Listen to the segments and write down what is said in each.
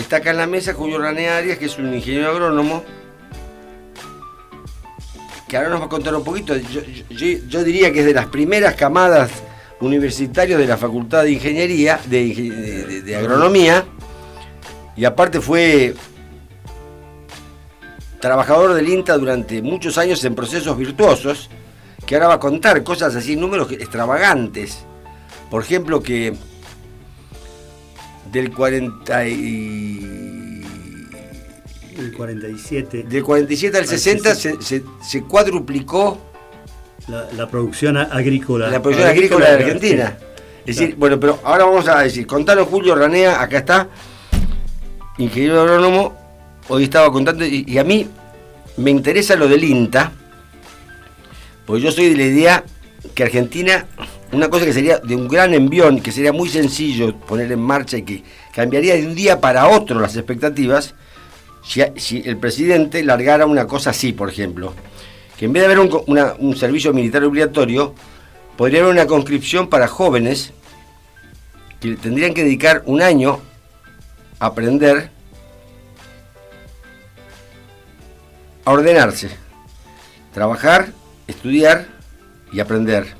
está acá en la mesa Julio Ranea Arias, que es un ingeniero agrónomo, que ahora nos va a contar un poquito. Yo, diría que es de las primeras camadas universitarios de la Facultad de Ingeniería, de, Agronomía, y aparte fue trabajador del INTA durante muchos años en procesos virtuosos, que ahora va a contar cosas así, números extravagantes. Por ejemplo, que del 40 y... Del 47. Del 47 al, 60 se, cuadruplicó la, producción agrícola. La producción agrícola, de Argentina. Es decir, bueno, pero ahora vamos a decir, contanos Julio Ranea, acá está, ingeniero agrónomo, hoy estaba contando, y, a mí me interesa lo del INTA, porque yo soy de la idea que Argentina una cosa que sería de un gran envión, que sería muy sencillo poner en marcha y que cambiaría de un día para otro las expectativas, si, el presidente largara una cosa así, por ejemplo, que en vez de haber un, servicio militar obligatorio, podría haber una conscripción para jóvenes que tendrían que dedicar un año a aprender a ordenarse, trabajar, estudiar y aprender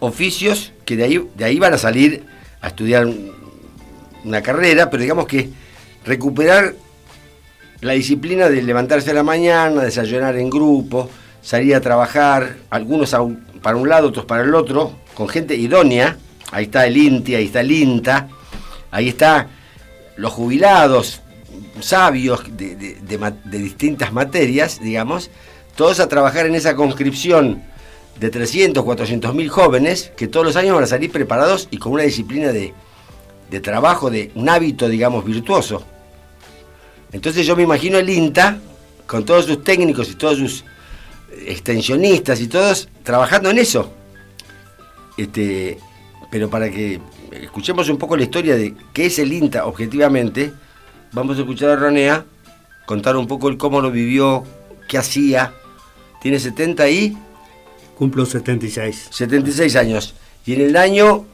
oficios que de ahí, de ahí van a salir a estudiar una carrera, pero digamos que recuperar la disciplina de levantarse a la mañana, desayunar en grupo, salir a trabajar, algunos para un lado, otros para el otro, con gente idónea. Ahí está el INTI, ahí está el INTA, ahí está los jubilados, sabios de, de distintas materias, digamos, todos a trabajar en esa conscripción de 300, 400 mil jóvenes que todos los años van a salir preparados y con una disciplina de, trabajo, de un hábito, digamos, virtuoso. Entonces yo me imagino el INTA, con todos sus técnicos y todos sus extensionistas y todos, trabajando en eso. Este, pero para que escuchemos un poco la historia de qué es el INTA objetivamente, vamos a escuchar a Ronea contar un poco el cómo lo vivió, qué hacía. Tiene 70 y Cumplo 76. 76 años. ¿Y en el año,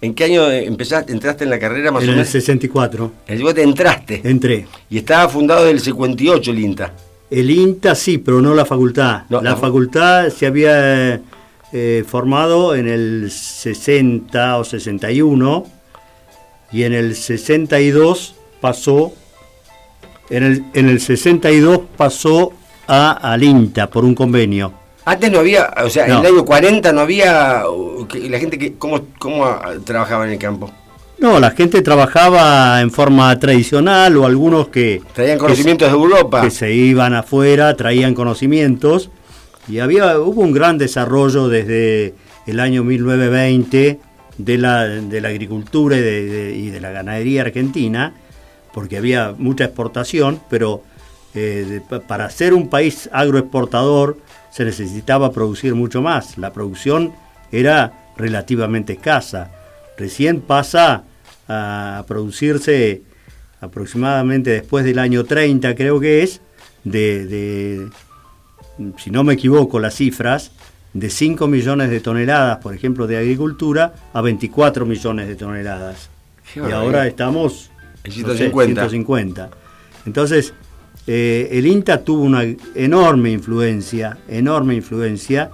en qué año empezaste, entraste en la carrera más en o menos? En el 64. El te entraste. Entré. Y estaba fundado del 58 el INTA. El INTA sí, pero no la facultad. la, facultad se había eh, formado en el 60 o 61 y en el 62 pasó, en el, en el 62 pasó a, al INTA por un convenio. Antes no había, o sea, en el año 40 no había la gente que cómo, cómo trabajaba en el campo. No, la gente trabajaba en forma tradicional o algunos que... Traían conocimientos de Europa. Que se iban afuera, traían conocimientos. Y había, hubo un gran desarrollo desde el año 1920 de la, de la agricultura y de, y de, la ganadería argentina, porque había mucha exportación, pero eh, para ser un país agroexportador se necesitaba producir mucho más. La producción era relativamente escasa. Recién pasa a producirse aproximadamente después del año 30, creo que es, de, si no me equivoco las cifras, de 5 millones de toneladas, por ejemplo, de agricultura, a 24 millones de toneladas. y ahora estamos en 150. 150. Entonces, eh, el INTA tuvo una enorme influencia, enorme influencia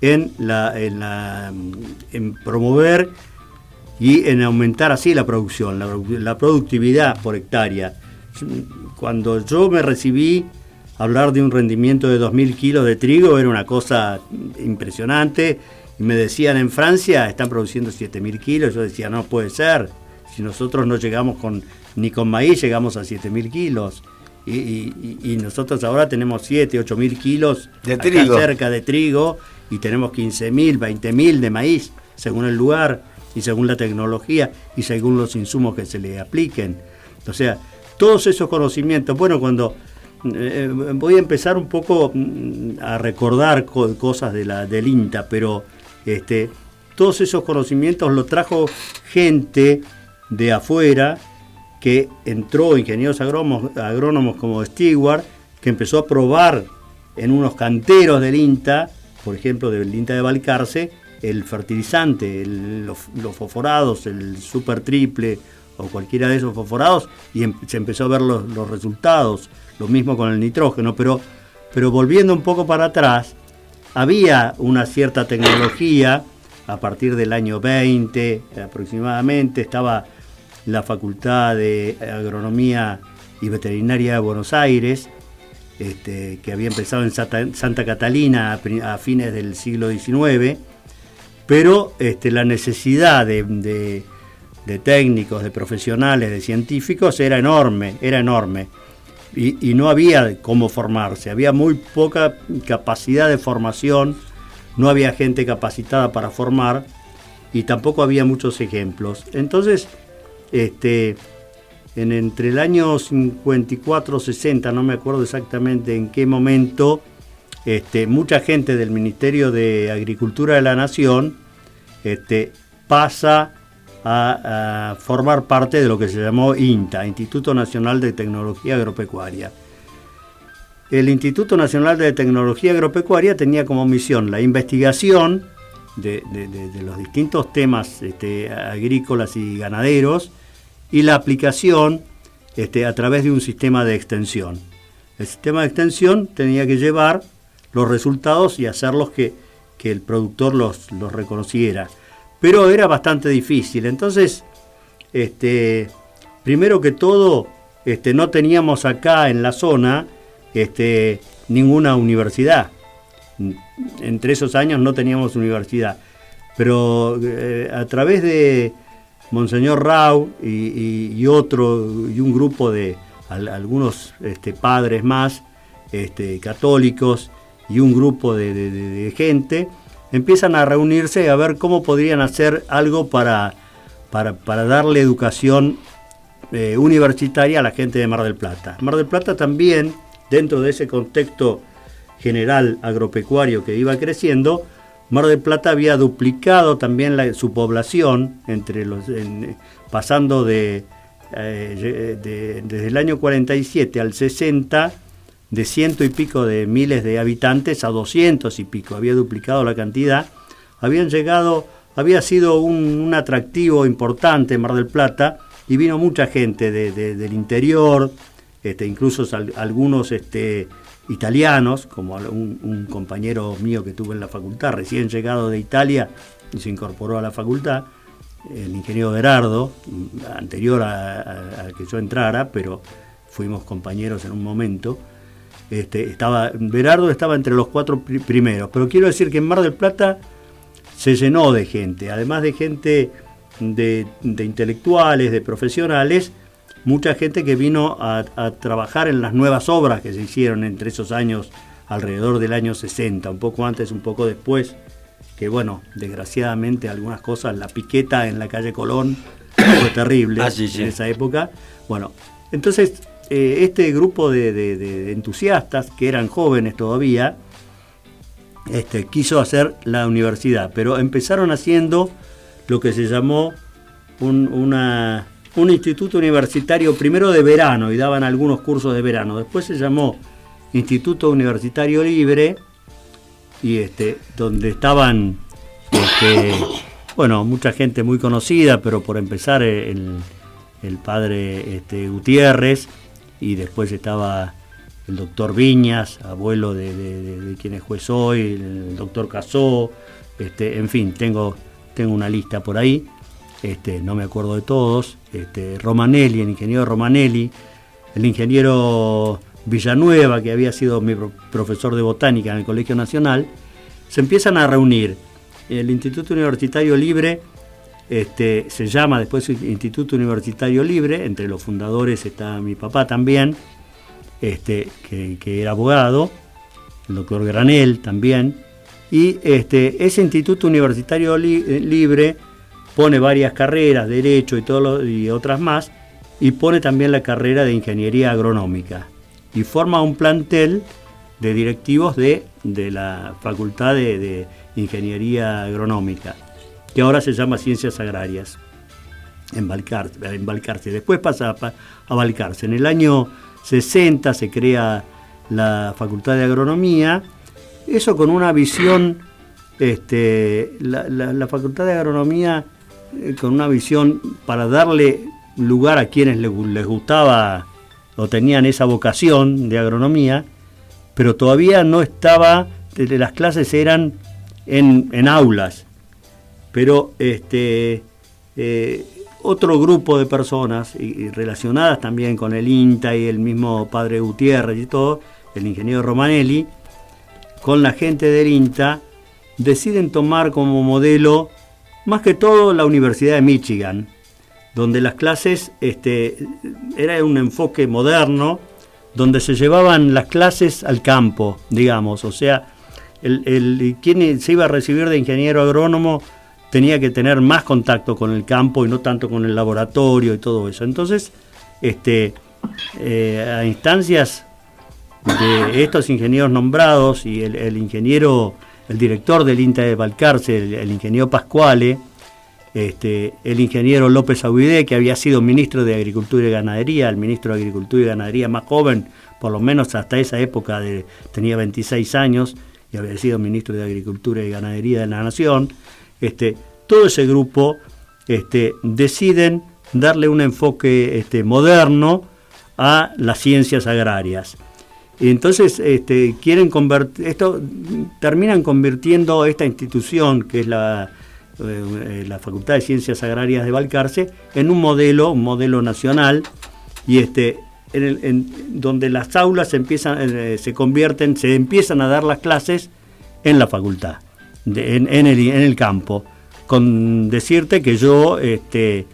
en, en, promover y en aumentar así la producción, la, productividad por hectárea. Cuando yo me recibí, hablar de un rendimiento de 2.000 kilos de trigo era una cosa impresionante. Y me decían en Francia están produciendo 7.000 kilos. Yo decía, no puede ser. Si nosotros no llegamos con, ni con maíz, llegamos a 7.000 kilos y, nosotros ahora tenemos 7, 8 mil kilos de trigo. cerca de trigo y tenemos 15 mil, 20 mil de maíz, según el lugar y según la tecnología y según los insumos que se le apliquen. O sea, todos esos conocimientos, bueno, cuando eh, voy a empezar un poco mm, a recordar cosas de la, del INTA, pero este, todos esos conocimientos los trajo gente de afuera que entró ingenieros agrónomos, como Stewart, que empezó a probar en unos canteros del INTA, por ejemplo del INTA de Balcarce, el fertilizante, los, fosforados, el super triple o cualquiera de esos fosforados y em, se empezó a ver los, los, resultados, lo mismo con el nitrógeno, pero, pero volviendo un poco para atrás, había una cierta tecnología a partir del año 20 aproximadamente, estaba la Facultad de Agronomía y Veterinaria de Buenos Aires, este, que había empezado en Santa, Catalina a, fines del siglo XIX, pero este, la necesidad de, técnicos, de profesionales, de científicos era enorme, era enorme. Y, no había cómo formarse, había muy poca capacidad de formación, no había gente capacitada para formar y tampoco había muchos ejemplos. Entonces, este, en entre el año 54-60, no me acuerdo exactamente en qué momento, este, mucha gente del Ministerio de Agricultura de la Nación este, pasa a, formar parte de lo que se llamó INTA, Instituto Nacional de Tecnología Agropecuaria. El Instituto Nacional de Tecnología Agropecuaria tenía como misión la investigación de, los distintos temas este, agrícolas y ganaderos, y la aplicación este, a través de un sistema de extensión. El sistema de extensión tenía que llevar los resultados y hacerlos que, que el productor los, los, reconociera. Pero era bastante difícil. Entonces, este, primero que todo, no teníamos acá en la zona ninguna universidad. Entre esos años no teníamos universidad. Pero eh, a través de, Monseñor Rau y, otro, y un grupo de algunos este, padres más este, católicos y un grupo de, gente, empiezan a reunirse a ver cómo podrían hacer algo para, para, darle educación eh, universitaria a la gente de Mar del Plata. Mar del Plata también, dentro de ese contexto general agropecuario que iba creciendo, Mar del Plata había duplicado también su población, entre los, pasando eh, de, desde el año 47 al 60, de ciento y pico de miles de habitantes a 200 y pico, había duplicado la cantidad. Habían llegado, había sido un, atractivo importante Mar del Plata y vino mucha gente del interior, este, incluso algunos este, italianos, como un, compañero mío que tuve en la facultad, recién llegado de Italia y se incorporó a la facultad, el ingeniero Gerardo, anterior a, que yo entrara, pero fuimos compañeros en un momento. Este, estaba, Berardo estaba entre los cuatro primeros, pero quiero decir que en Mar del Plata se llenó de gente, además de gente de intelectuales, de profesionales, mucha gente que vino a, trabajar en las nuevas obras que se hicieron entre esos años, alrededor del año 60, un poco antes, un poco después, que bueno, desgraciadamente algunas cosas, la piqueta en la calle Colón fue terrible ah, en esa época. Bueno, entonces eh, este grupo de, entusiastas, que eran jóvenes todavía, este, quiso hacer la universidad, pero empezaron haciendo lo que se llamó una un instituto universitario primero de verano y daban algunos cursos de verano. Después se llamó Instituto Universitario Libre y este, donde estaban este, bueno, mucha gente muy conocida, pero por empezar el, padre este, Gutiérrez y después estaba el doctor Viñas, abuelo de, quien es juez hoy, el doctor Casó, este, en fin, tengo, tengo una lista por ahí. Este, no me acuerdo de todos, este, Romanelli, el ingeniero Romanelli, el ingeniero Villanueva, que había sido mi profesor de botánica en el Colegio Nacional, se empiezan a reunir. El Instituto Universitario Libre este, se llama después Instituto Universitario Libre, entre los fundadores está mi papá también, que, era abogado, el doctor Granel también, y ese Instituto Universitario Libre pone varias carreras, derecho y, todo y otras más, y pone también la carrera de ingeniería agronómica. Y forma un plantel de directivos de, de la Facultad de, Ingeniería Agronómica, que ahora se llama Ciencias Agrarias, en Balcarce. Después pasa a, Balcarce. En el año 60 se crea la Facultad de Agronomía, eso con una visión, este, la Facultad de Agronomía con una visión para darle lugar a quienes les, gustaba o tenían esa vocación de agronomía, pero todavía no estaba, las clases eran en, aulas, pero este, eh, otro grupo de personas y, relacionadas también con el INTA y el mismo padre Gutiérrez y todo, el ingeniero Romanelli, con la gente del INTA, deciden tomar como modelo más que todo la Universidad de Michigan, donde las clases este, era un enfoque moderno, donde se llevaban las clases al campo, digamos, o sea, el, quien se iba a recibir de ingeniero agrónomo tenía que tener más contacto con el campo y no tanto con el laboratorio y todo eso. Entonces, este, eh, a instancias de estos ingenieros nombrados y el ingeniero el director del INTA de Balcarce, el, ingeniero Pascuale, este, el ingeniero López Aguidé, que había sido ministro de Agricultura y Ganadería, el ministro de Agricultura y Ganadería más joven, por lo menos hasta esa época de, tenía 26 años y había sido ministro de Agricultura y Ganadería de la Nación, este, todo ese grupo este, deciden darle un enfoque moderno a las ciencias agrarias. Y entonces este, quieren convertir, esto terminan convirtiendo esta institución, que es la, eh, la Facultad de Ciencias Agrarias de Balcarce, en un modelo, un modelo nacional, y este, en, donde las aulas empiezan, eh, se convierten, se empiezan a dar las clases en la facultad, en, el, en, el, campo. Con decirte que yo, este,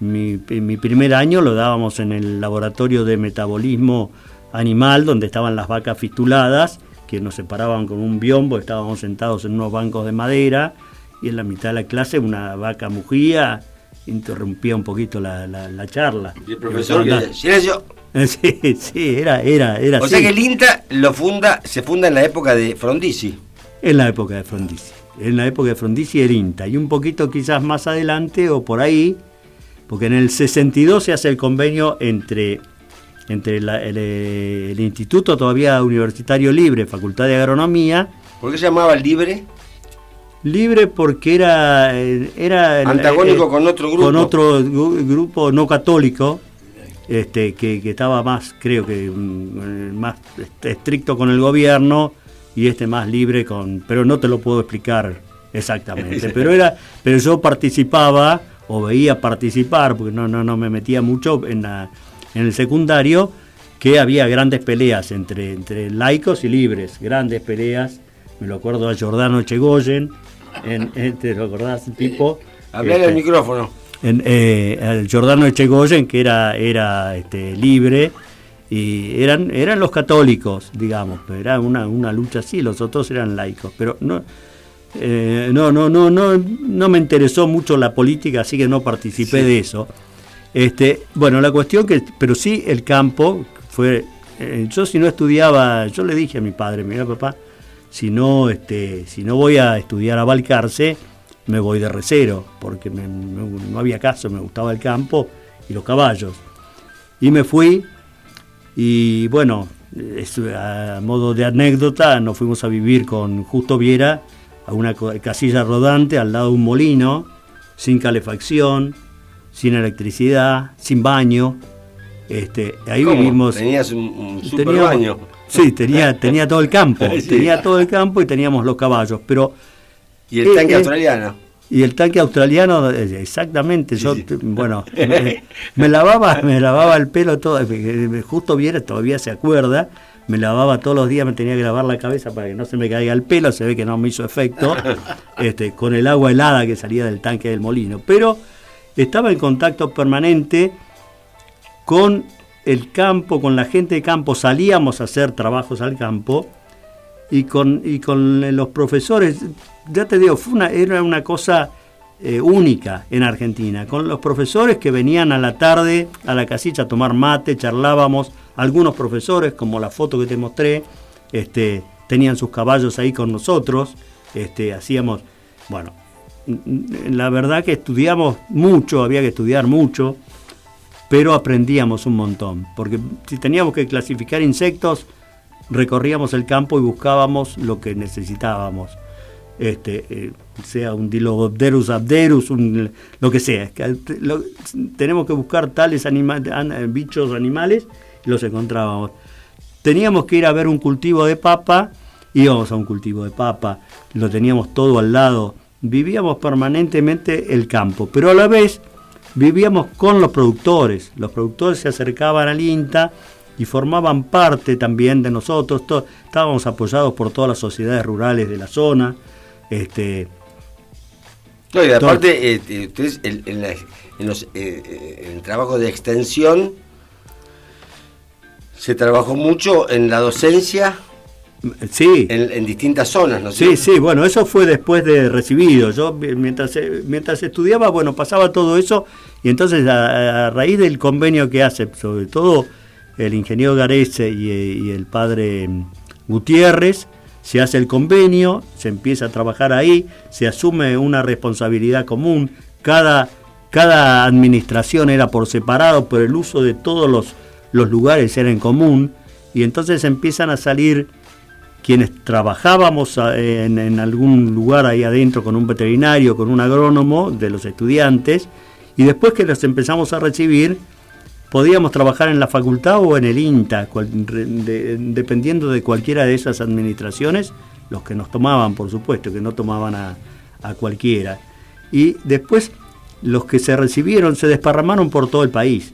mi, mi primer año lo dábamos en el laboratorio de metabolismo animal donde estaban las vacas fistuladas, que nos separaban con un biombo, estábamos sentados en unos bancos de madera y en la mitad de la clase una vaca mugía interrumpía un poquito la, charla. Y el profesor, silencio. Sí, sí, era, era, era O sea que el INTA lo funda, se funda en la época de Frondizi. En la época de Frondizi. En la época de Frondizi el INTA. Y un poquito quizás más adelante o por ahí, porque en el 62 se hace el convenio entre entre el, Instituto todavía Universitario Libre, Facultad de Agronomía. ¿Por qué se llamaba Libre? Libre porque era... era Antagónico con otro grupo. Con otro grupo no católico, este, que, estaba más, creo que, mm, más estricto con el gobierno y este más libre con... Pero no te lo puedo explicar exactamente. pero, era, pero yo participaba o veía participar, porque no, no, no me metía mucho en la en el secundario que había grandes peleas entre, entre laicos y libres, grandes peleas. Me lo acuerdo a Giordano Chegoyen, en, ¿te lo acordás? El tipo. Hablale al este, micrófono. En, eh, Giordano Echegoyen, que era, era este, libre, y eran, eran los católicos, digamos, era una, una lucha así, los otros eran laicos, pero no, eh, no, no, no, no, no me interesó mucho la política, así que no participé de eso. Este, bueno, la cuestión que, pero sí el campo fue, eh, yo si no estudiaba, yo le dije a mi padre, mira papá, si no, este, si no voy a estudiar a Balcarce, me voy de recero, porque no había caso, me gustaba el campo y los caballos. Y me fui, y bueno, a modo de anécdota, nos fuimos a vivir con Justo Viera a una casilla rodante al lado de un molino, sin calefacción, sin electricidad, sin baño. Este, ahí vivimos. Tenías un, super baño. Sí, tenía, tenía todo el campo, tenía todo el campo y teníamos los caballos, pero. Y el tanque australiano. Y el tanque australiano, eh, exactamente, yo, bueno, me, lavaba, me lavaba el pelo todo, eh, justo viera, todavía se acuerda, me lavaba todos los días, me tenía que lavar la cabeza para que no se me caiga el pelo, se ve que no me hizo efecto, este, con el agua helada que salía del tanque del molino. Pero estaba en contacto permanente con el campo, con la gente de campo, salíamos a hacer trabajos al campo y con, y con los profesores, ya te digo, una, era una cosa eh, única en Argentina, con los profesores que venían a la tarde a la casilla a tomar mate, charlábamos, algunos profesores, como la foto que te mostré, este, tenían sus caballos ahí con nosotros, este, hacíamos, bueno, la verdad que estudiamos mucho, había que estudiar mucho, pero aprendíamos un montón, porque si teníamos que clasificar insectos, recorríamos el campo y buscábamos lo que necesitábamos. este, eh, sea un Dilobopterus abderus, un, lo que sea. tenemos que buscar tales bichos animales los encontrábamos. Teníamos que ir a ver un cultivo de papa, íbamos a un cultivo de papa, lo teníamos todo al lado. Vivíamos permanentemente el campo, pero a la vez vivíamos con los productores. Los productores se acercaban al INTA y formaban parte también de nosotros. estábamos apoyados por todas las sociedades rurales de la zona. Este, no, y aparte, eh, ustedes en, los, eh, eh, el trabajo de extensión se trabajó mucho en la docencia. Sí. En, distintas zonas, ¿no? Sí, sí, bueno, eso fue después de recibido. Yo mientras, mientras estudiaba, bueno, pasaba todo eso y entonces a, raíz del convenio que hace, sobre todo el ingeniero Garese y el padre mm, Gutiérrez, se hace el convenio, se empieza a trabajar ahí, se asume una responsabilidad común, cada, cada administración era por separado, pero el uso de todos los, los lugares era en común, y entonces empiezan a salir quienes trabajábamos en, en, algún lugar ahí adentro con un veterinario, con un agrónomo de los estudiantes, y después que los empezamos a recibir, podíamos trabajar en la facultad o en el INTA, dependiendo de cualquiera de esas administraciones, los que nos tomaban, por supuesto, que no tomaban a, cualquiera. Y después los que se recibieron se desparramaron por todo el país,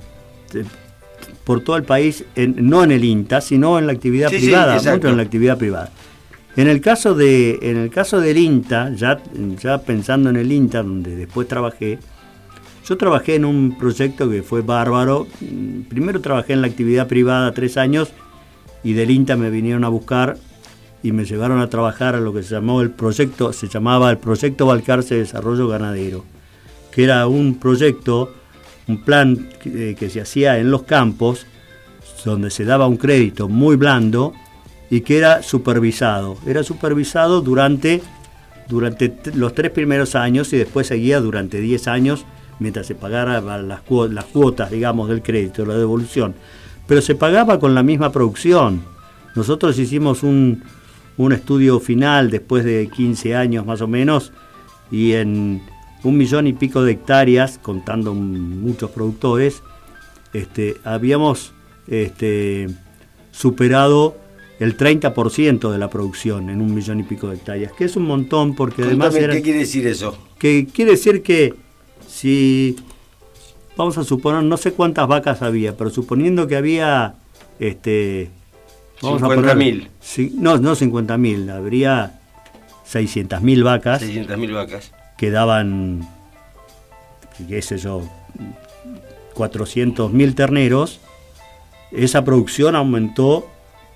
por todo el país, no en el INTA, sino en la actividad privada, mucho en la actividad privada. En el caso de, en el caso del INTA, ya, ya pensando en el INTA, donde después trabajé, yo trabajé en un proyecto que fue bárbaro. Primero trabajé en la actividad privada tres años y del INTA me vinieron a buscar y me llevaron a trabajar a lo que se llamó el proyecto, se llamaba el Proyecto Balcarce de Desarrollo Ganadero, que era un proyecto, un plan que, que se hacía en los campos, donde se daba un crédito muy blando y que era supervisado. Era supervisado durante, durante los tres primeros años y después seguía durante diez años mientras se pagara las, cuotas, digamos, del crédito, la devolución. Pero se pagaba con la misma producción. Nosotros hicimos un, estudio final después de 15 años más o menos y en un millón y pico de hectáreas, contando muchos productores, este, habíamos este, superado el 30% de la producción en un millón y pico de hectáreas, que es un montón porque además... ¿Qué quiere decir eso? Que quiere decir que si vamos a suponer, no sé cuántas vacas había, pero suponiendo que había este 50.000. no, no 50.000, habría 600.000 vacas. 600.000 vacas. Que daban, qué sé yo, 400.000 terneros. Esa producción aumentó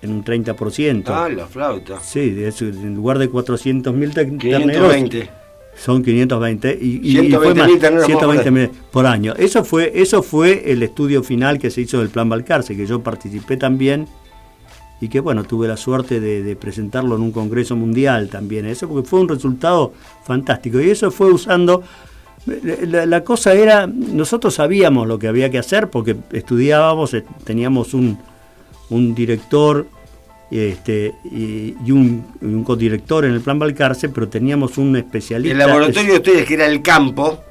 en un 30%. Ah, la flauta. Sí, en lugar de 400.000 terneros. 520 son 520 y, 120, por año. Eso fue, eso fue el estudio final que se hizo del Plan Balcarce, que yo participé también y que bueno, tuve la suerte de, presentarlo en un congreso mundial también. Eso porque fue un resultado fantástico. Y eso fue usando. La, cosa era, nosotros sabíamos lo que había que hacer porque estudiábamos, eh, teníamos un, un director este, y, un, un, codirector en el plan Balcarce, pero teníamos un especialista. El laboratorio de ustedes, que era el campo,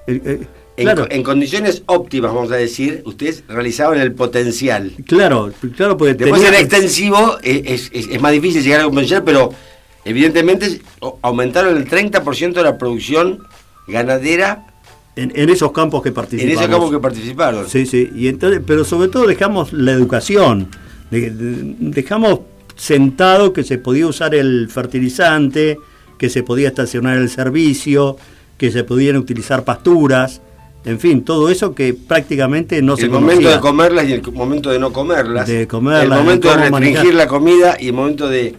en, condiciones óptimas, vamos a decir, ustedes realizaban el potencial. Claro, claro, porque después en extensivo es, más difícil llegar a potencial, pero evidentemente aumentaron el 30% de la producción ganadera. En, esos campos que participaron. En esos campos que participaron. Sí, sí, y entonces, pero sobre todo dejamos la educación, dejamos sentado que se podía usar el fertilizante, que se podía estacionar el servicio, que se podían utilizar pasturas, en fin, todo eso que prácticamente no se El momento de comerlas y el momento de no comerlas. De comerlas. El momento de restringir la comida y el momento de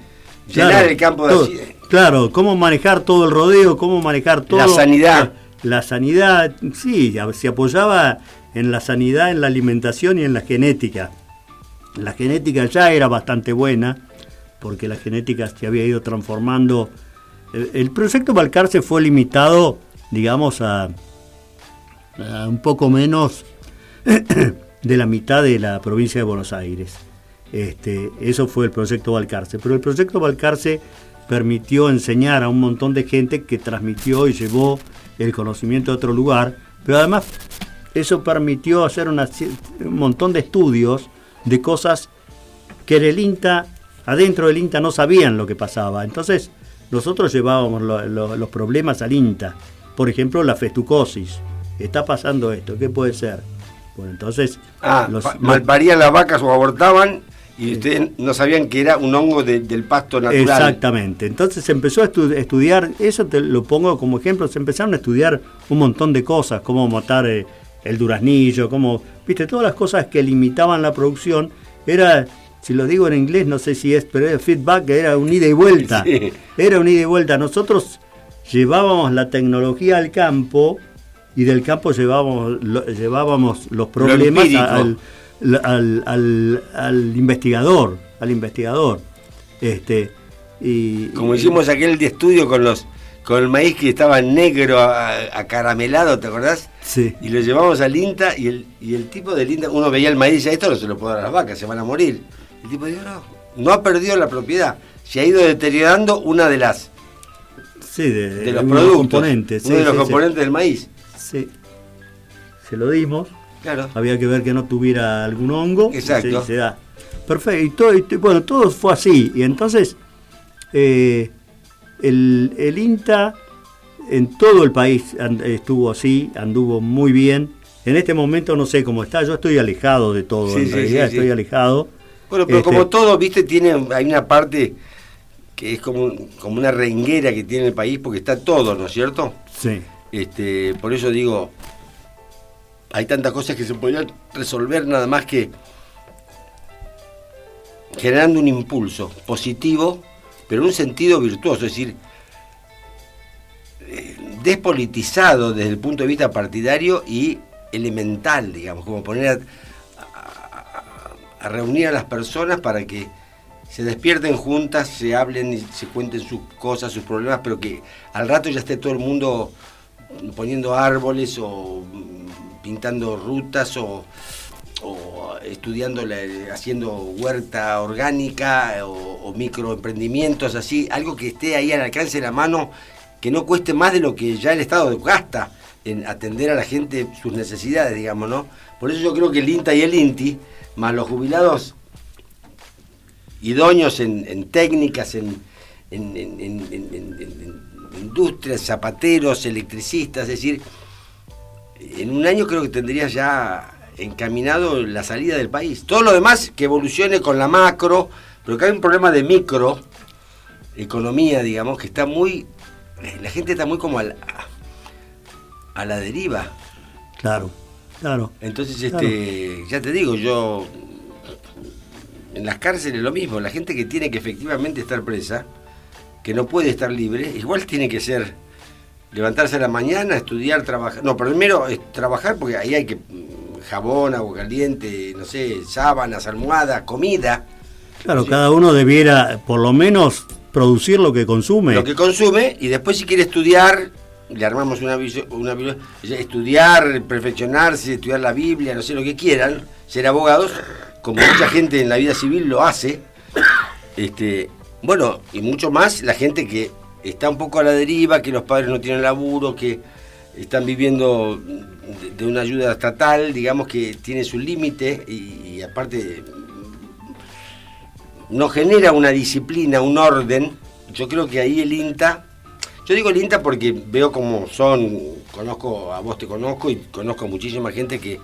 llenar el campo de Claro, cómo manejar todo el rodeo, cómo manejar todo. La sanidad. La, sanidad, sí, se apoyaba en la sanidad, en la alimentación y en la genética. La genética ya era bastante buena, porque la genética se había ido transformando. El proyecto Balcarce fue limitado, digamos, a, un poco menos de la mitad de la provincia de Buenos Aires. Este, eso fue el proyecto Balcarce. Pero el proyecto Balcarce permitió enseñar a un montón de gente que transmitió y llevó el conocimiento a otro lugar, pero además eso permitió hacer un montón de estudios de cosas que en el INTA, adentro del INTA no sabían lo que pasaba. Entonces nosotros llevábamos los problemas al INTA. Por ejemplo, la festucosis. Está pasando esto, ¿qué puede ser? Bueno, entonces... Ah, malparían las vacas o abortaban y ustedes no sabían que era un hongo del pasto natural. Exactamente. Entonces se empezó a estudiar, eso te lo pongo como ejemplo, se empezaron a estudiar un montón de cosas, cómo matar eh, el duraznillo, cómo, viste, todas las cosas que limitaban la producción, era, si lo digo en inglés, no sé si es, pero era feedback, era un ida y vuelta. Era un ida y vuelta. Nosotros llevábamos la tecnología al campo y del campo llevábamos, llevábamos los problemas al al, al, investigador, al investigador. Este, y, Como hicimos aquel de estudio con los con el maíz que estaba negro, acaramelado, ¿te acordás? Sí. Y lo llevamos al INTA y el, y el tipo del INTA, uno veía el maíz y decía, esto no se lo puedo dar a las vacas, se van a morir. El tipo dijo, no, no ha perdido la propiedad, se ha ido deteriorando una de las... Sí, de, los productos, componentes. uno de los componentes del maíz. Sí, se lo dimos había que ver que no tuviera algún hongo. Exacto. Se, da. Perfecto. Y bueno, todo fue así. Y entonces, eh, el, INTA en todo el país estuvo así, anduvo muy bien. En este momento no sé cómo está, yo estoy alejado de todo, en realidad estoy alejado. Bueno, pero como este, todo, viste, tiene, hay una parte que es como, como una renguera que tiene el país porque está todo, ¿no es cierto? Sí. Este, por eso digo, hay tantas cosas que se podrían resolver nada más que generando un impulso positivo, pero en un sentido virtuoso, es decir, eh, despolitizado desde el punto de vista partidario y elemental, digamos, como poner a, reunir a las personas para que se despierten juntas, se hablen y se cuenten sus cosas, sus problemas, pero que al rato ya esté todo el mundo poniendo árboles o pintando rutas o, estudiando, haciendo huerta orgánica o, microemprendimientos así, algo que esté ahí al alcance de la mano, que no cueste más de lo que ya el Estado gasta en atender a la gente sus necesidades, digamos, ¿no? Por eso yo creo que el INTA y el INTI, más los jubilados idóneos en, en técnicas, en industrias, zapateros, electricistas, es decir, en un año creo que tendrías ya encaminado la salida del país. Todo lo demás que evolucione con la macro, pero que hay un problema de micro economía, digamos, que está muy. La gente está muy como a la, a la deriva. Claro, claro. Entonces, este, ya te digo, yo. En las cárceles lo mismo, la gente que tiene que efectivamente estar presa, que no puede estar libre, igual tiene que ser levantarse a la mañana, estudiar, trabajar. No, primero es trabajar porque ahí hay que mm, jabón, agua caliente, no sé, sábanas, almohadas, comida. Claro, cada uno debiera por lo menos producir lo que consume. Lo que consume y después si quiere estudiar, le armamos una, una estudiar, perfeccionarse, estudiar la Biblia, no sé lo que quieran, ser abogados, como mucha gente en la vida civil lo hace. Este, bueno, y mucho más la gente que está un poco a la deriva, que los padres no tienen laburo, que están viviendo de, una ayuda estatal, digamos que tiene su límite y, aparte no genera una disciplina, un orden. Yo creo que ahí el INTA, yo digo el INTA porque veo cómo son, conozco, a vos te conozco y conozco a muchísima gente que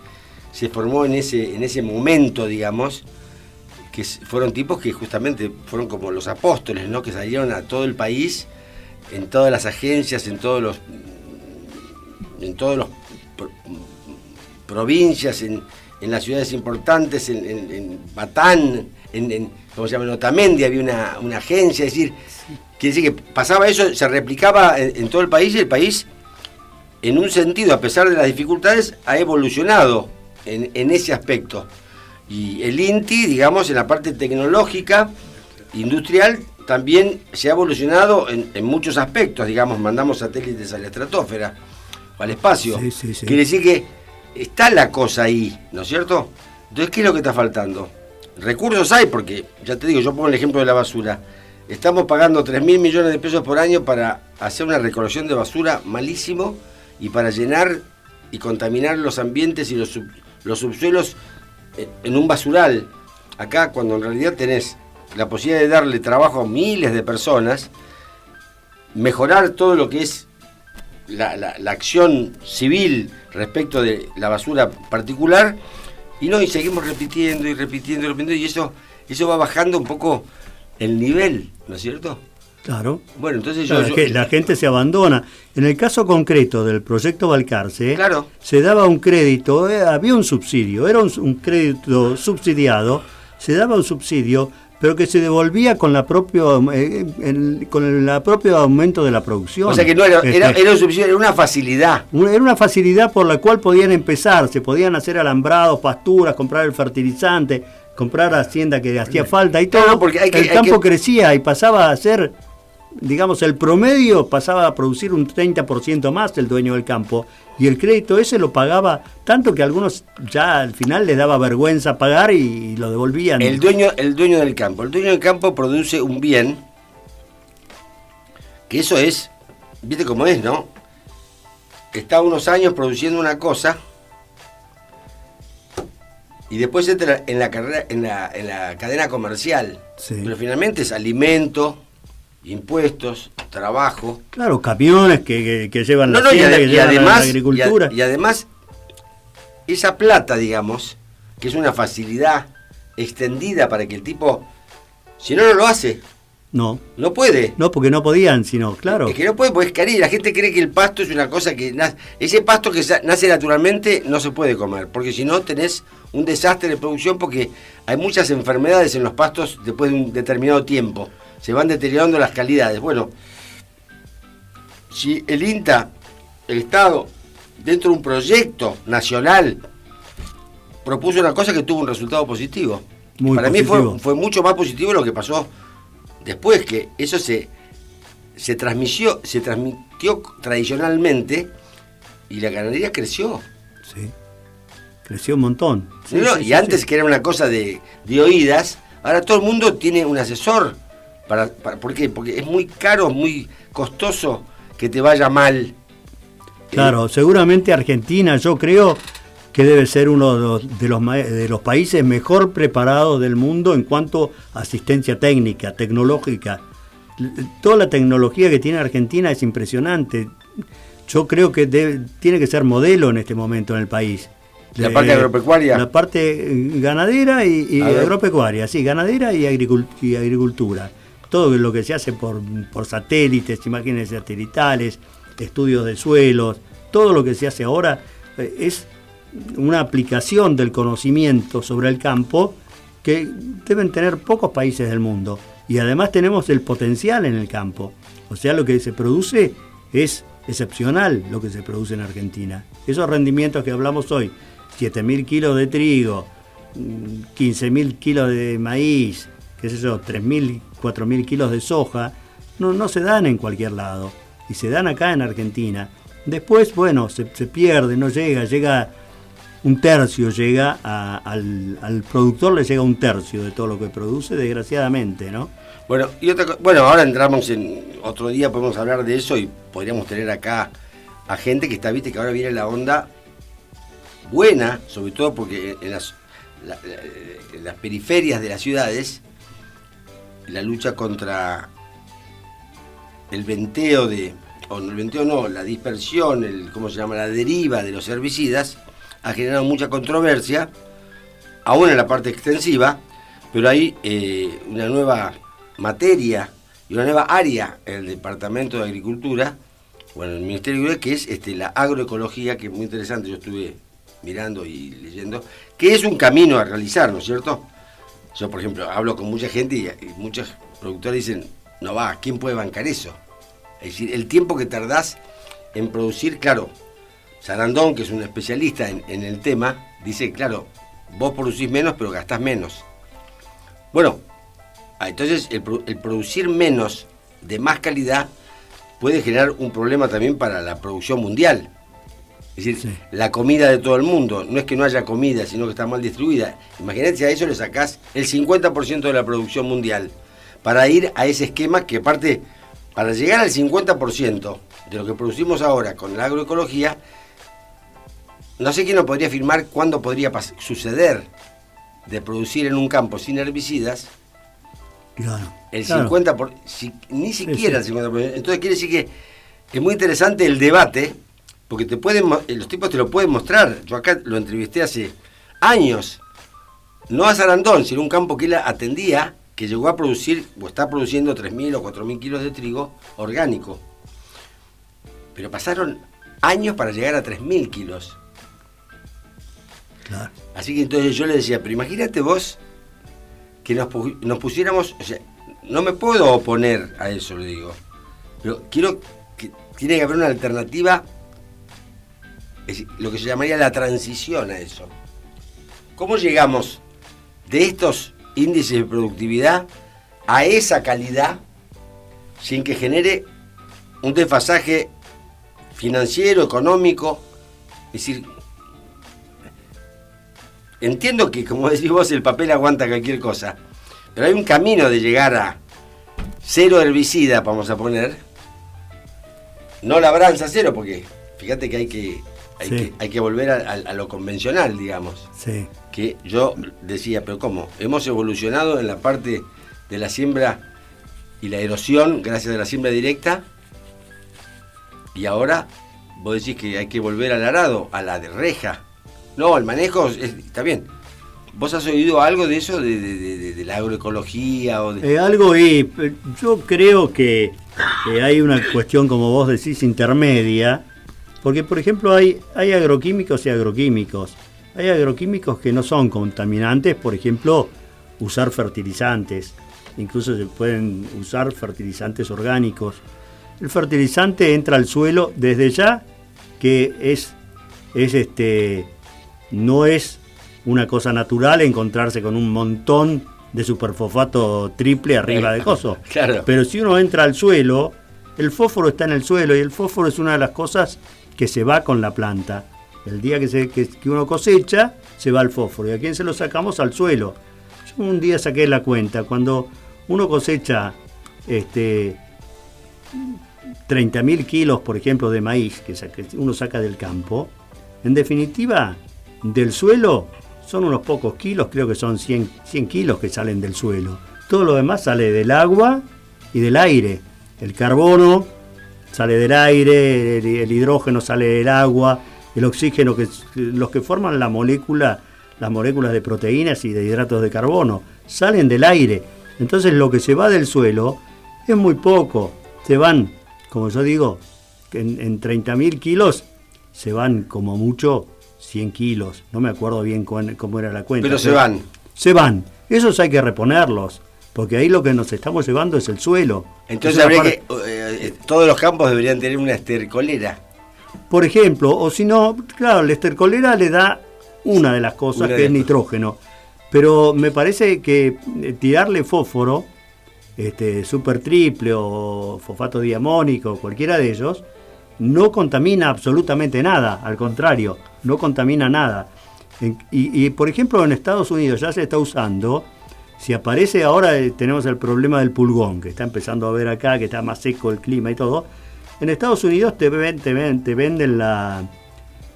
se formó en ese, en ese momento, digamos, que fueron tipos que justamente fueron como los apóstoles, ¿no? Que salieron a todo el país en todas las agencias, en todos los en todos los provincias, en, las ciudades importantes, en, Batán, en, ¿cómo se llama? En Otamendi había una, agencia, es decir, quiere decir que pasaba eso, se replicaba en, todo el país y el país, en un sentido, a pesar de las dificultades, ha evolucionado en ese aspecto. Y el INTI, digamos, en la parte tecnológica, industrial, también se ha evolucionado en, muchos aspectos, digamos, mandamos satélites a la estratosfera o al espacio. Quiere decir que está la cosa ahí, ¿no es cierto? Entonces, ¿qué es lo que está faltando? Recursos hay, porque, ya te digo, yo pongo el ejemplo de la basura. estamos pagando 3 mil millones de pesos por año para hacer una recolección de basura malísimo y para llenar y contaminar los ambientes y los, los subsuelos en un basural. Acá cuando en realidad tenés la posibilidad de darle trabajo a miles de personas, mejorar todo lo que es la, acción civil respecto de la basura particular, y no, y seguimos repitiendo y repitiendo y repitiendo, y eso, eso va bajando un poco el nivel, ¿no es cierto? Claro. Bueno, entonces yo, la, gente se abandona. En el caso concreto del proyecto Balcarce, claro. se daba un crédito, eh, había un subsidio, era un, crédito subsidiado, se daba un subsidio, pero que se devolvía con la propio eh, con el propio aumento de la producción. O sea que no era, era, este, un subsidio, era una facilidad. Era una facilidad por la cual podían empezar, se podían hacer alambrados, pasturas, comprar el fertilizante, comprar hacienda que hacía falta y todo. porque el campo crecía y pasaba a ser digamos, el promedio pasaba a producir un 30% más el dueño del campo y el crédito ese lo pagaba tanto que algunos ya al final les daba vergüenza pagar y, lo devolvían. El dueño, el dueño del campo, el dueño del campo produce un bien que eso es, viste cómo es, ¿no? Está unos años produciendo una cosa y después entra en la carrera, en la, en la cadena comercial. Pero finalmente es alimento, impuestos, trabajo. Claro, camiones que, llevan la y, además, la agricultura. Y, además, esa plata, digamos, que es una facilidad extendida para que el tipo, si no, no lo hace. No. No puede. No, porque no podían, sino, claro. Es que no puede, pues es La gente cree que el pasto es una cosa que nace. Ese pasto que nace naturalmente no se puede comer, porque si no tenés un desastre de producción, porque hay muchas enfermedades en los pastos después de un determinado tiempo se van deteriorando las calidades. Bueno, si el INTA, el Estado, dentro de un proyecto nacional, propuso una cosa que tuvo un resultado positivo. Para mí fue, fue, mucho más positivo lo que pasó después, que eso se, se, transmitió, se transmitió tradicionalmente y la ganadería creció. Sí, creció un montón. y antes que era una cosa de, de oídas, ahora todo el mundo tiene un asesor ¿Por qué? Porque es muy caro, muy costoso que te vaya mal. Claro, seguramente Argentina, yo creo que debe ser uno de los, de los países mejor preparados del mundo en cuanto a asistencia técnica, tecnológica. Toda la tecnología que tiene Argentina es impresionante. Yo creo que tiene que ser modelo en este momento en el país. ¿La parte agropecuaria? La parte ganadera y, agropecuaria, sí, ganadera y, agricultura todo lo que se hace por, satélites, imágenes satelitales, estudios de suelos, todo lo que se hace ahora eh, es una aplicación del conocimiento sobre el campo que deben tener pocos países del mundo. Y además tenemos el potencial en el campo. O sea, lo que se produce es excepcional lo que se produce en Argentina. Esos rendimientos que hablamos hoy, 7.000 kilos de trigo, 15.000 mm, kilos de maíz, qué sé yo, 3.000 4.000 kilos de soja, no, no se dan en cualquier lado. Y se dan acá en Argentina. Después, bueno, se, pierde, no llega, llega un tercio, llega al, productor le llega un tercio de todo lo que produce, desgraciadamente, ¿no? Bueno, y otra, bueno, ahora entramos en otro día, podemos hablar de eso y podríamos tener acá a gente que está, viste, que ahora viene la onda buena, sobre todo porque en las, en las periferias de las ciudades la lucha contra el venteo de, o el venteo no, la dispersión, el, ¿cómo se llama? La deriva de los herbicidas, ha generado mucha controversia, aún en la parte extensiva, pero hay eh, una nueva materia y una nueva área en el Departamento de Agricultura, bueno, el Ministerio de que es este, la agroecología, que es muy interesante, yo estuve mirando y leyendo, que es un camino a realizar, ¿no es cierto? Yo, por ejemplo, hablo con mucha gente y, muchos productores dicen, no va, ¿quién puede bancar eso? Es decir, el tiempo que tardás en producir, claro, Sarandón, que es un especialista en, el tema, dice, claro, vos producís menos, pero gastás menos. Bueno, ah, entonces el, producir menos de más calidad puede generar un problema también para la producción mundial. Es decir, la comida de todo el mundo. No es que no haya comida, sino que está mal distribuida. Imagínate si a eso le sacás el 50% de la producción mundial. para ir a ese esquema que aparte, para llegar al 50% de lo que producimos ahora con la agroecología, no sé quién nos podría afirmar cuándo podría suceder de producir en un campo sin herbicidas claro, el 50%, por, ni siquiera el 50%. Entonces quiere decir que es muy interesante el debate, porque te pueden, los tipos te lo pueden mostrar. Yo acá lo entrevisté hace años, no a Sarandón, sino un campo que él atendía, que llegó a producir, o está produciendo 3.000 o 4.000 kilos de trigo orgánico. Pero pasaron años para llegar a 3.000 kilos. Claro. Así que entonces yo le decía, pero imagínate vos que nos, nos pusiéramos, o sea, no me puedo oponer a eso, le digo, pero quiero que tiene que haber una alternativa, lo que se llamaría la transición a eso. ¿Cómo llegamos de estos índices de productividad a esa calidad sin que genere un desfasaje financiero, económico? Es decir, entiendo que, como decís vos, el papel aguanta cualquier cosa, pero hay un camino de llegar a cero herbicida, vamos a poner, no labranza cero, porque fíjate que hay que hay, que, volver a, lo convencional, digamos. Sí. Que yo decía, pero ¿cómo? Hemos evolucionado en la parte de la siembra y la erosión gracias a la siembra directa y ahora vos decís que hay que volver al arado, a la de reja. No, el manejo está bien. ¿Vos has oído algo de eso, de, la agroecología? O eh, algo y yo creo que hay una cuestión, como vos decís, intermedia, porque, por ejemplo, hay, hay agroquímicos y agroquímicos. Hay agroquímicos que no son contaminantes, por ejemplo, usar fertilizantes. Incluso se pueden usar fertilizantes orgánicos. El fertilizante entra al suelo desde ya que es, es este, no es una cosa natural encontrarse con un montón de superfosfato triple arriba de coso. Claro. Pero si uno entra al suelo, el fósforo está en el suelo y el fósforo es una de las cosas que se va con la planta. El día que, que, uno cosecha, se va el fósforo. ¿Y a quién se lo sacamos? Al suelo. Yo un día saqué la cuenta, cuando uno cosecha este, 30.000 kilos, por ejemplo, de maíz que uno saca del campo, en definitiva, del suelo son unos pocos kilos, creo que son 100, 100 kilos que salen del suelo. Todo lo demás sale del agua y del aire. El carbono sale del aire, el, hidrógeno sale del agua, el oxígeno, que los que forman la molécula, las moléculas de proteínas y de hidratos de carbono, salen del aire. Entonces lo que se va del suelo es muy poco. Se van, como yo digo, en, en 30.000 kilos se van como mucho 100 kilos. No me acuerdo bien cómo era la cuenta. Pero se van. Se van. Esos hay que reponerlos porque ahí lo que nos estamos llevando es el suelo. Entonces habría que, eh, todos los campos deberían tener una estercolera. Por ejemplo, o si no, claro, la estercolera le da una de las cosas que es nitrógeno, pero me parece que eh, tirarle fósforo, este, super triple o fosfato diamónico, cualquiera de ellos, no contamina absolutamente nada, al contrario, no contamina nada. y por ejemplo en Estados Unidos ya se está usando si aparece ahora, eh, tenemos el problema del pulgón, que está empezando a ver acá, que está más seco el clima y todo. En Estados Unidos te, te, venden la,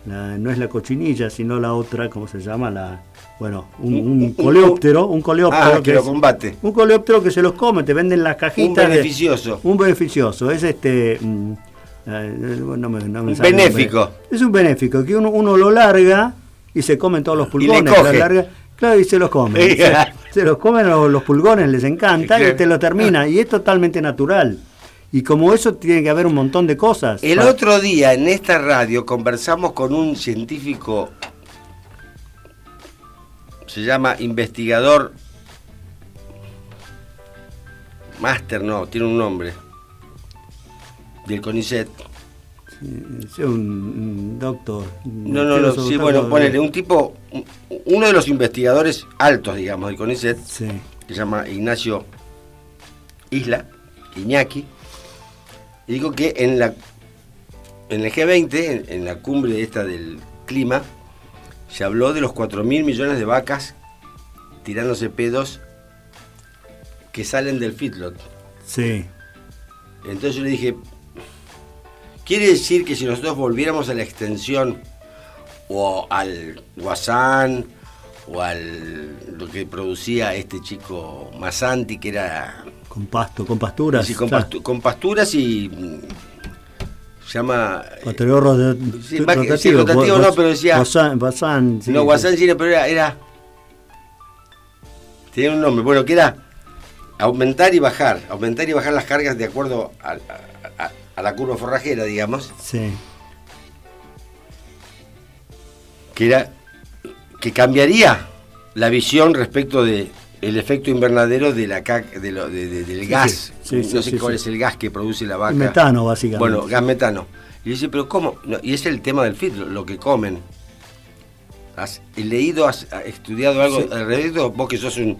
no es la cochinilla, sino la otra, ¿cómo se llama? La, bueno, un, coleóptero, un coleóptero ah, que, lo combate. Un coleóptero que se los come, te venden las cajitas. Un beneficioso. un beneficioso, es este. Mm, eh, no me, no me un benéfico. Es un benéfico, que uno, uno lo larga y se comen todos los pulgones. Y larga, claro, y se los come. se los comen los, pulgones, les encanta y te lo termina. Y es totalmente natural. Y como eso tiene que haber un montón de cosas. El otro día en esta radio conversamos con un científico, se llama investigador, máster no, tiene un nombre, del CONICET. Un, doctor. No, no, no, sí, bueno, ponele, un tipo, uno de los investigadores altos, digamos, del CONICET, que se llama Ignacio Isla, Iñaki, y dijo que en la en el G20, en, la cumbre esta del clima, se habló de los 4 mil millones de vacas tirándose pedos que salen del feedlot. Sí. Entonces yo le dije, ¿quiere decir que si nosotros volviéramos a la extensión o al guasán o al lo que producía este chico Masanti, que era... Con pasto, con pasturas. Sí, con, pastu- con pasturas y... mm, Se llama... Posterior ro- Sí, más que- sí, rotativo no, pero decía- Bazán, Bazán, sí, no, sí. guasán sí, pero era, era... Tenía un nombre, bueno, que era aumentar y bajar, aumentar y bajar las cargas de acuerdo a, a- a- la curva forrajera, digamos. Sí. que era que cambiaría la visión respecto de el efecto invernadero de la de lo- de- de- del gas. sí, sí, no sé cuál es el gas que produce la vaca. El metano, básicamente. Bueno, gas metano. Y dice, pero ¿cómo? No, y es el tema del feed, lo, que comen. ¿Has leído, has estudiado algo al respecto? Vos que sos un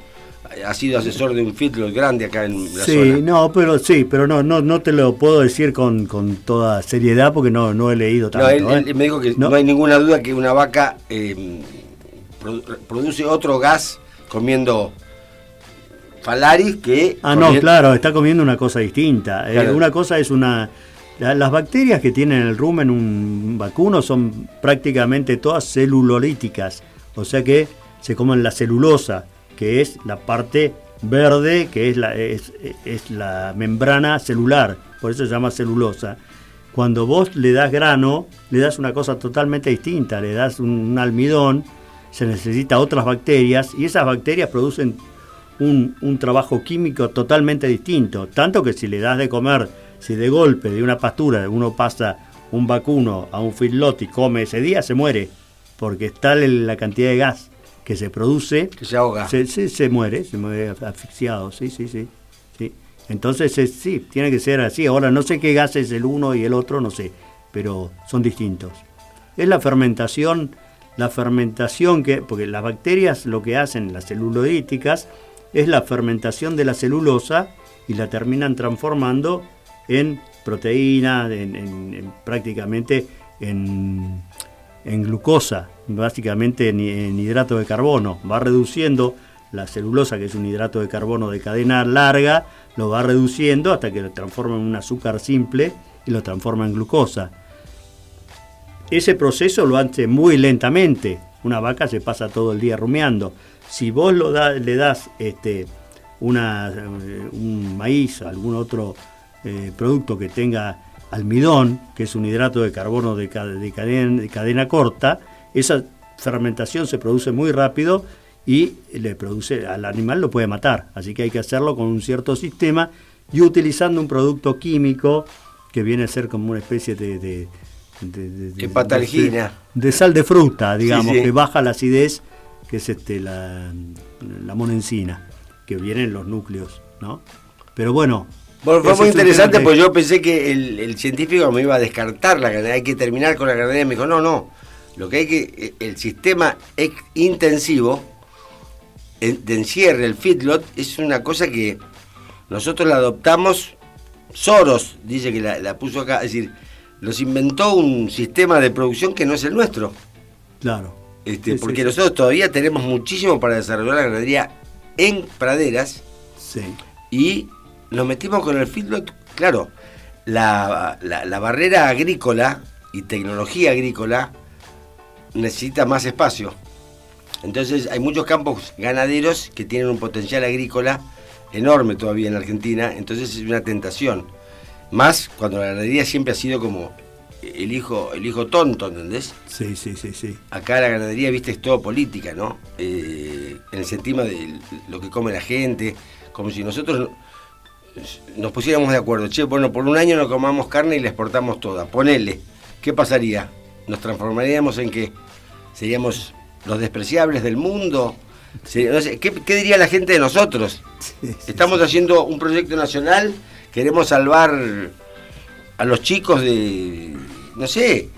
has sido asesor de un feedlot grande acá en la Sí, zona. no, pero sí, pero no, no, no te lo puedo decir con, con toda seriedad porque no, no he leído tanto. No, él, ¿eh? él me dijo que No. no. hay ninguna duda que una vaca eh, produ- produce otro gas comiendo falaris que... Ah, no, claro, está comiendo una cosa distinta. Eh, Claro. una cosa es una... la- Las bacterias que tienen el rumen un vacuno son prácticamente todas celulolíticas, o sea que se comen la celulosa, que es la parte verde, que es la, es, es la membrana celular, por eso se llama celulosa. Cuando vos le das grano, le das una cosa totalmente distinta, le das un, almidón, se necesita otras bacterias y esas bacterias producen un, un trabajo químico totalmente distinto. Tanto que si le das de comer, si de golpe de una pastura uno pasa un vacuno a un feedlot y come ese día, se muere, porque está la cantidad de gas que se produce, Que se ahoga. se, se- se muere, se muere asfixiado, sí, sí, sí. sí. Entonces es- sí, tiene que ser así. Ahora no sé qué gas es el uno y el otro, no sé, pero son distintos. Es la fermentación, la fermentación que, porque las bacterias lo que hacen, las celulolíticas, es la fermentación de la celulosa y la terminan transformando en proteína, en, en- en prácticamente en, en glucosa, básicamente en, en hidrato de carbono. Va reduciendo la celulosa, que es un hidrato de carbono de cadena larga, lo va reduciendo hasta que lo transforma en un azúcar simple y lo transforma en glucosa. Ese proceso lo hace muy lentamente. Una vaca se pasa todo el día rumiando. Si vos lo da- le das este, una, eh, un maíz, algún otro eh, producto que tenga almidón, que es un hidrato de carbono de, ca- de cadena, de cadena corta, esa fermentación se produce muy rápido y le produce al animal lo puede matar. Así que hay que hacerlo con un cierto sistema y utilizando un producto químico que viene a ser como una especie de, de, de- de- sal de fruta, digamos, Sí, sí. que baja la acidez, que es este la, la monencina, que viene en los núcleos, ¿no? Pero bueno. Bueno, fue muy interesante porque yo pensé que el, el científico me iba a descartar la ganadería, hay que terminar con la ganadería. Me dijo, no, no, lo que hay que, el sistema intensivo de encierre, el feedlot, es una cosa que nosotros la adoptamos, Soros dice que la, la puso acá, es decir, nos inventó un sistema de producción que no es el nuestro. Claro. Este, Sí, porque sí. nosotros todavía tenemos muchísimo para desarrollar la ganadería en praderas Sí. y nos metimos con el feedlot. Claro, la, la- la barrera agrícola y tecnología agrícola necesita más espacio. Entonces hay muchos campos ganaderos que tienen un potencial agrícola enorme todavía en Argentina, entonces es una tentación. Más cuando la ganadería siempre ha sido como el hijo, el hijo tonto, ¿entendés? Sí, sí, sí, sí. acá la ganadería, viste, es todo política, ¿no? Eh, en el sentido de lo que come la gente, como si nosotros nos pusiéramos de acuerdo, che, bueno, por un año no comamos carne y la exportamos toda, ponele, ¿qué pasaría? ¿Nos transformaríamos en qué? ¿Seríamos los despreciables del mundo? No sé, ¿qué, qué diría la gente de nosotros? Sí, sí, Estamos haciendo un proyecto nacional, queremos salvar a los chicos de, no sé,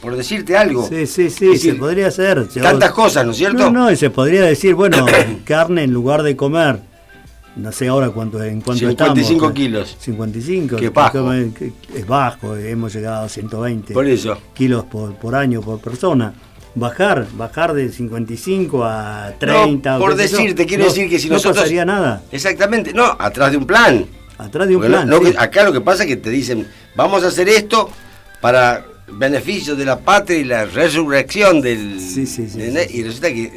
por decirte algo. Sí, sí, sí, decir, se podría hacer. Tantas cosas, ¿no es cierto? No, no, y se podría decir, bueno, carne en lugar de comer, no sé ahora cuánto, en cuánto 55 estamos. kilos. 55. Que bajo. Es bajo, hemos llegado a 120 Por eso. kilos por, por año por persona. bajar, bajar de 55 a 30. por decirte, quiero decir que si nosotros. No pasaría nada. Exactamente, no, atrás de un plan. Atrás de un plan. acá lo que pasa es que te dicen, vamos a hacer esto para beneficio de la patria y la resurrección del. Sí, sí, sí. y resulta que.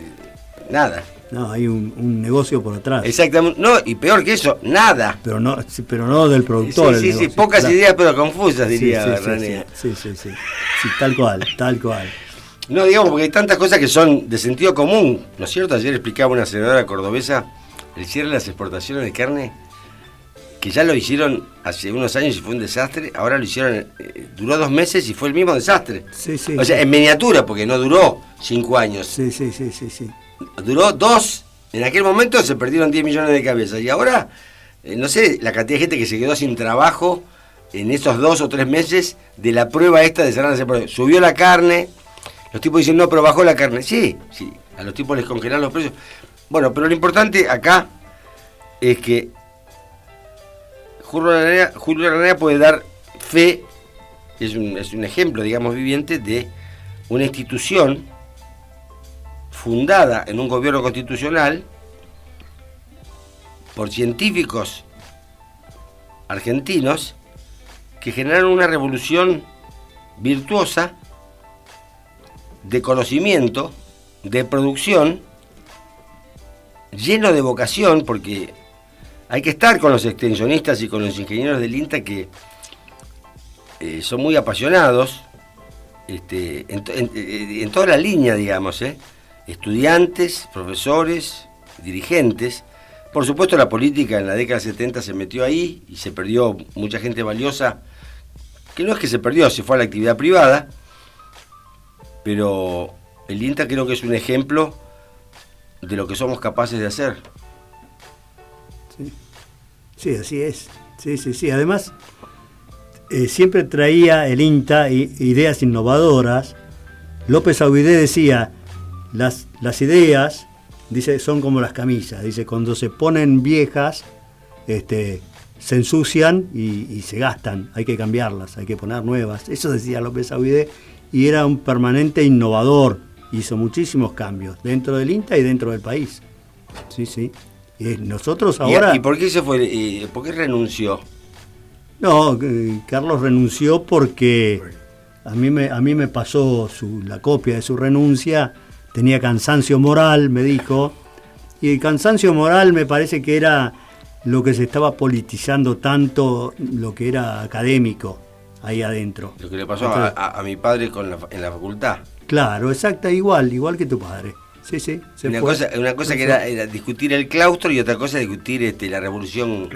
Nada. No, hay un, negocio por atrás. Exactamente. No, y peor que eso, nada. Pero no, pero no del productor. Sí, sí, sí, pocas ideas pero confusas, diría sí, sí, sí, sí, tal cual, tal cual. No, digamos, porque hay tantas cosas que son de sentido común, ¿no es cierto? Ayer explicaba una senadora cordobesa el cierre de las exportaciones de carne, que ya lo hicieron hace unos años y fue un desastre, ahora lo hicieron, eh, duró dos meses y fue el mismo desastre. Sí, sí. O sea, en miniatura, porque no duró cinco años. Sí, sí, sí, sí, sí. Duró dos, en aquel momento se perdieron 10 millones de cabezas y ahora, eh, no sé, la cantidad de gente que se quedó sin trabajo en esos dos o tres meses de la prueba esta de cerrar las Subió la carne, los tipos dicen, no, pero bajó la carne. Sí, sí, a los tipos les congelaron los precios. Bueno, pero lo importante acá es que Julio Aranea, puede dar fe, es un, es un ejemplo, digamos, viviente de una institución fundada en un gobierno constitucional por científicos argentinos que generaron una revolución virtuosa de conocimiento, de producción, lleno de vocación, porque hay que estar con los extensionistas y con los ingenieros del INTA que eh, son muy apasionados, este, en, toda la línea, digamos, ¿eh? Estudiantes, profesores, dirigentes. Por supuesto la política en la década 70 se metió ahí y se perdió mucha gente valiosa, que no es que se perdió, se fue a la actividad privada, pero el INTA creo que es un ejemplo de lo que somos capaces de hacer. Sí, así es. Sí, sí, sí. Además, eh, siempre traía el INTA ideas innovadoras. López Aubidé decía, las, las ideas, dice, son como las camisas. Dice, cuando se ponen viejas, este, se ensucian y, y, se gastan. Hay que cambiarlas, hay que poner nuevas. Eso decía López Aubidé y era un permanente innovador. Hizo muchísimos cambios dentro del INTA y dentro del país. Sí, sí. Y nosotros ahora... ¿Y, por qué se fue? ¿Por qué renunció? No, eh, Carlos renunció porque a mí me, a mí me pasó la copia de su renuncia, tenía cansancio moral, me dijo, y el cansancio moral me parece que era lo que se estaba politizando tanto, lo que era académico ahí adentro. Lo que le pasó a, mi padre con en la facultad. Claro, exacta, igual, igual que tu padre. Sí, sí. una, Cosa, una cosa que era, discutir el claustro y otra cosa discutir este, la revolución.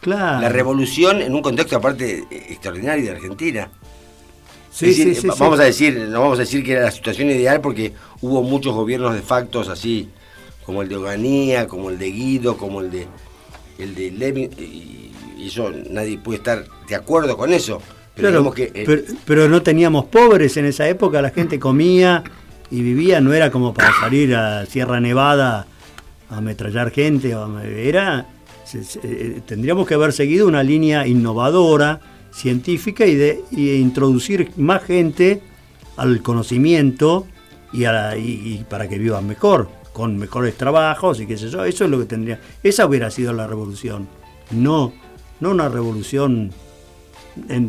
Claro. La revolución en un contexto aparte extraordinario de Argentina. Sí, sí, sí, vamos a decir, no vamos a decir que era la situación ideal porque hubo muchos gobiernos de factos así, como el de Oganía, como el de Guido, como el de el de Levin, y eso nadie puede estar de acuerdo con eso. Pero, que, eh, pero, no teníamos pobres en esa época, la gente comía y vivía, no era como para salir a Sierra Nevada a ametrallar gente, era, eh, tendríamos que haber seguido una línea innovadora, científica y de introducir más gente al conocimiento y, y, para que vivan mejor, con mejores trabajos y qué sé yo, eso es lo que tendría, esa hubiera sido la revolución, no, no una revolución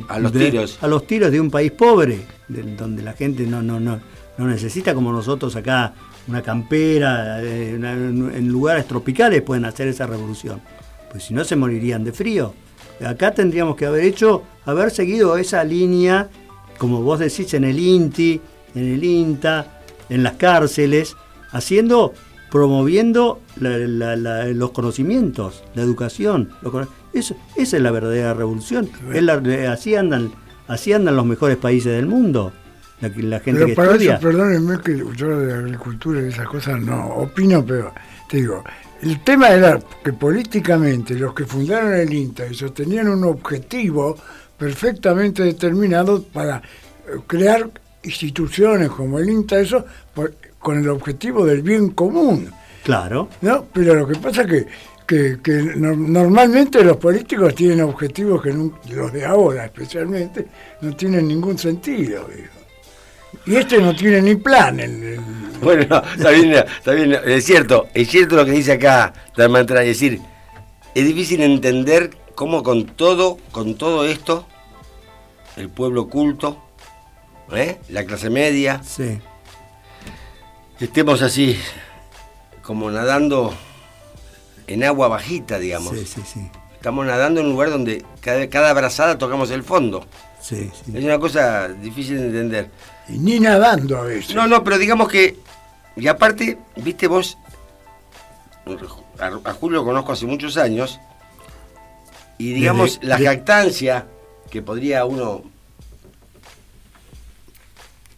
a los tiros. A los tiros de un país pobre, donde la gente no, no, no, no necesita como nosotros acá una campera, eh, en lugares tropicales pueden hacer esa revolución. Pues si no se morirían de frío. Acá tendríamos que haber hecho, haber seguido esa línea, como vos decís, en el INTI, en el INTA, en las cárceles, haciendo, promoviendo los conocimientos, la educación. Eso, esa es la verdadera revolución. así, andan, así andan los mejores países del mundo. La, la gente pero para Eso, perdónenme que yo de agricultura y esas cosas no opino, pero te digo, el tema era que políticamente los que fundaron el INTA y sostenían un objetivo perfectamente determinado para eh, crear instituciones como el INTA, eso, con el objetivo del bien común. Claro. ¿no? Pero lo que pasa es que que, normalmente los políticos tienen objetivos que los de ahora especialmente no tienen ningún sentido. Y este no tiene ni plan. el- el- Bueno, no, está bien, está bien. Es cierto, es cierto lo que dice acá Dalmantra, es decir, es difícil entender cómo con todo, con todo esto, el pueblo culto, ¿eh? la clase media, Sí. estemos así, como nadando en agua bajita, digamos. Sí, sí, sí. Estamos nadando en un lugar donde cada, cada brazada tocamos el fondo. Es una cosa difícil de entender. Y ni nadando a veces. No, no, pero digamos que. Y aparte, viste vos. A, a Julio lo conozco hace muchos años. Y digamos, Desde- la jactancia que podría uno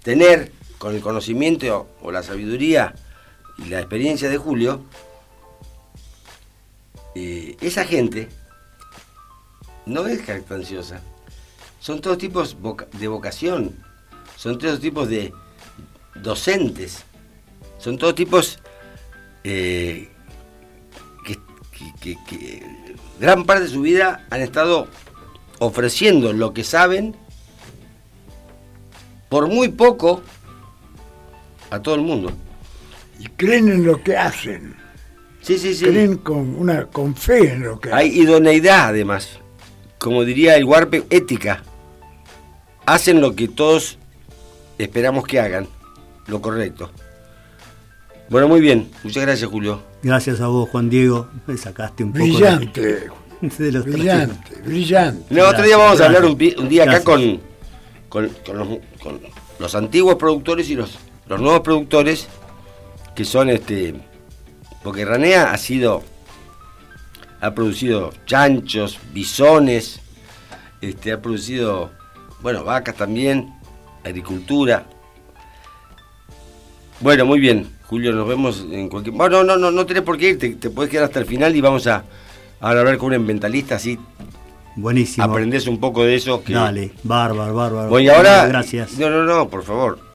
tener con el conocimiento o la sabiduría y la experiencia de Julio, eh, esa gente no es jactanciosa. Son todos tipos de vocación, son todos tipos de docentes, son todos tipos eh, que, que- que- que gran parte de su vida han estado ofreciendo lo que saben por muy poco a todo el mundo. Y creen en lo que hacen. Sí, sí, sí. Creen con, una, con fe en lo que Hay idoneidad además. Como diría el Warpe, ética. Hacen lo que todos esperamos que hagan, lo correcto. Bueno, muy bien. Muchas gracias, Julio. Gracias a vos, Juan Diego. Me sacaste un poco de- Brillante, de los brillante, brillante. No, otro día Gracias, vamos a hablar un, día acá con, con, con los, con los antiguos productores y los, los nuevos productores, que son este. Porque Ranea ha sido. ha producido chanchos, bisones, este, ha producido, bueno, vacas también, agricultura. Bueno, muy bien, Julio, nos vemos en cualquier. Bueno, no, no, no tenés por qué ir, te, te puedes quedar hasta el final y vamos a, a hablar con un ambientalista, así Buenísimo. aprendés un poco de eso. Que... Dale, bárbaro, bárbaro. Bueno, y ahora. Gracias. No, no, no, por favor.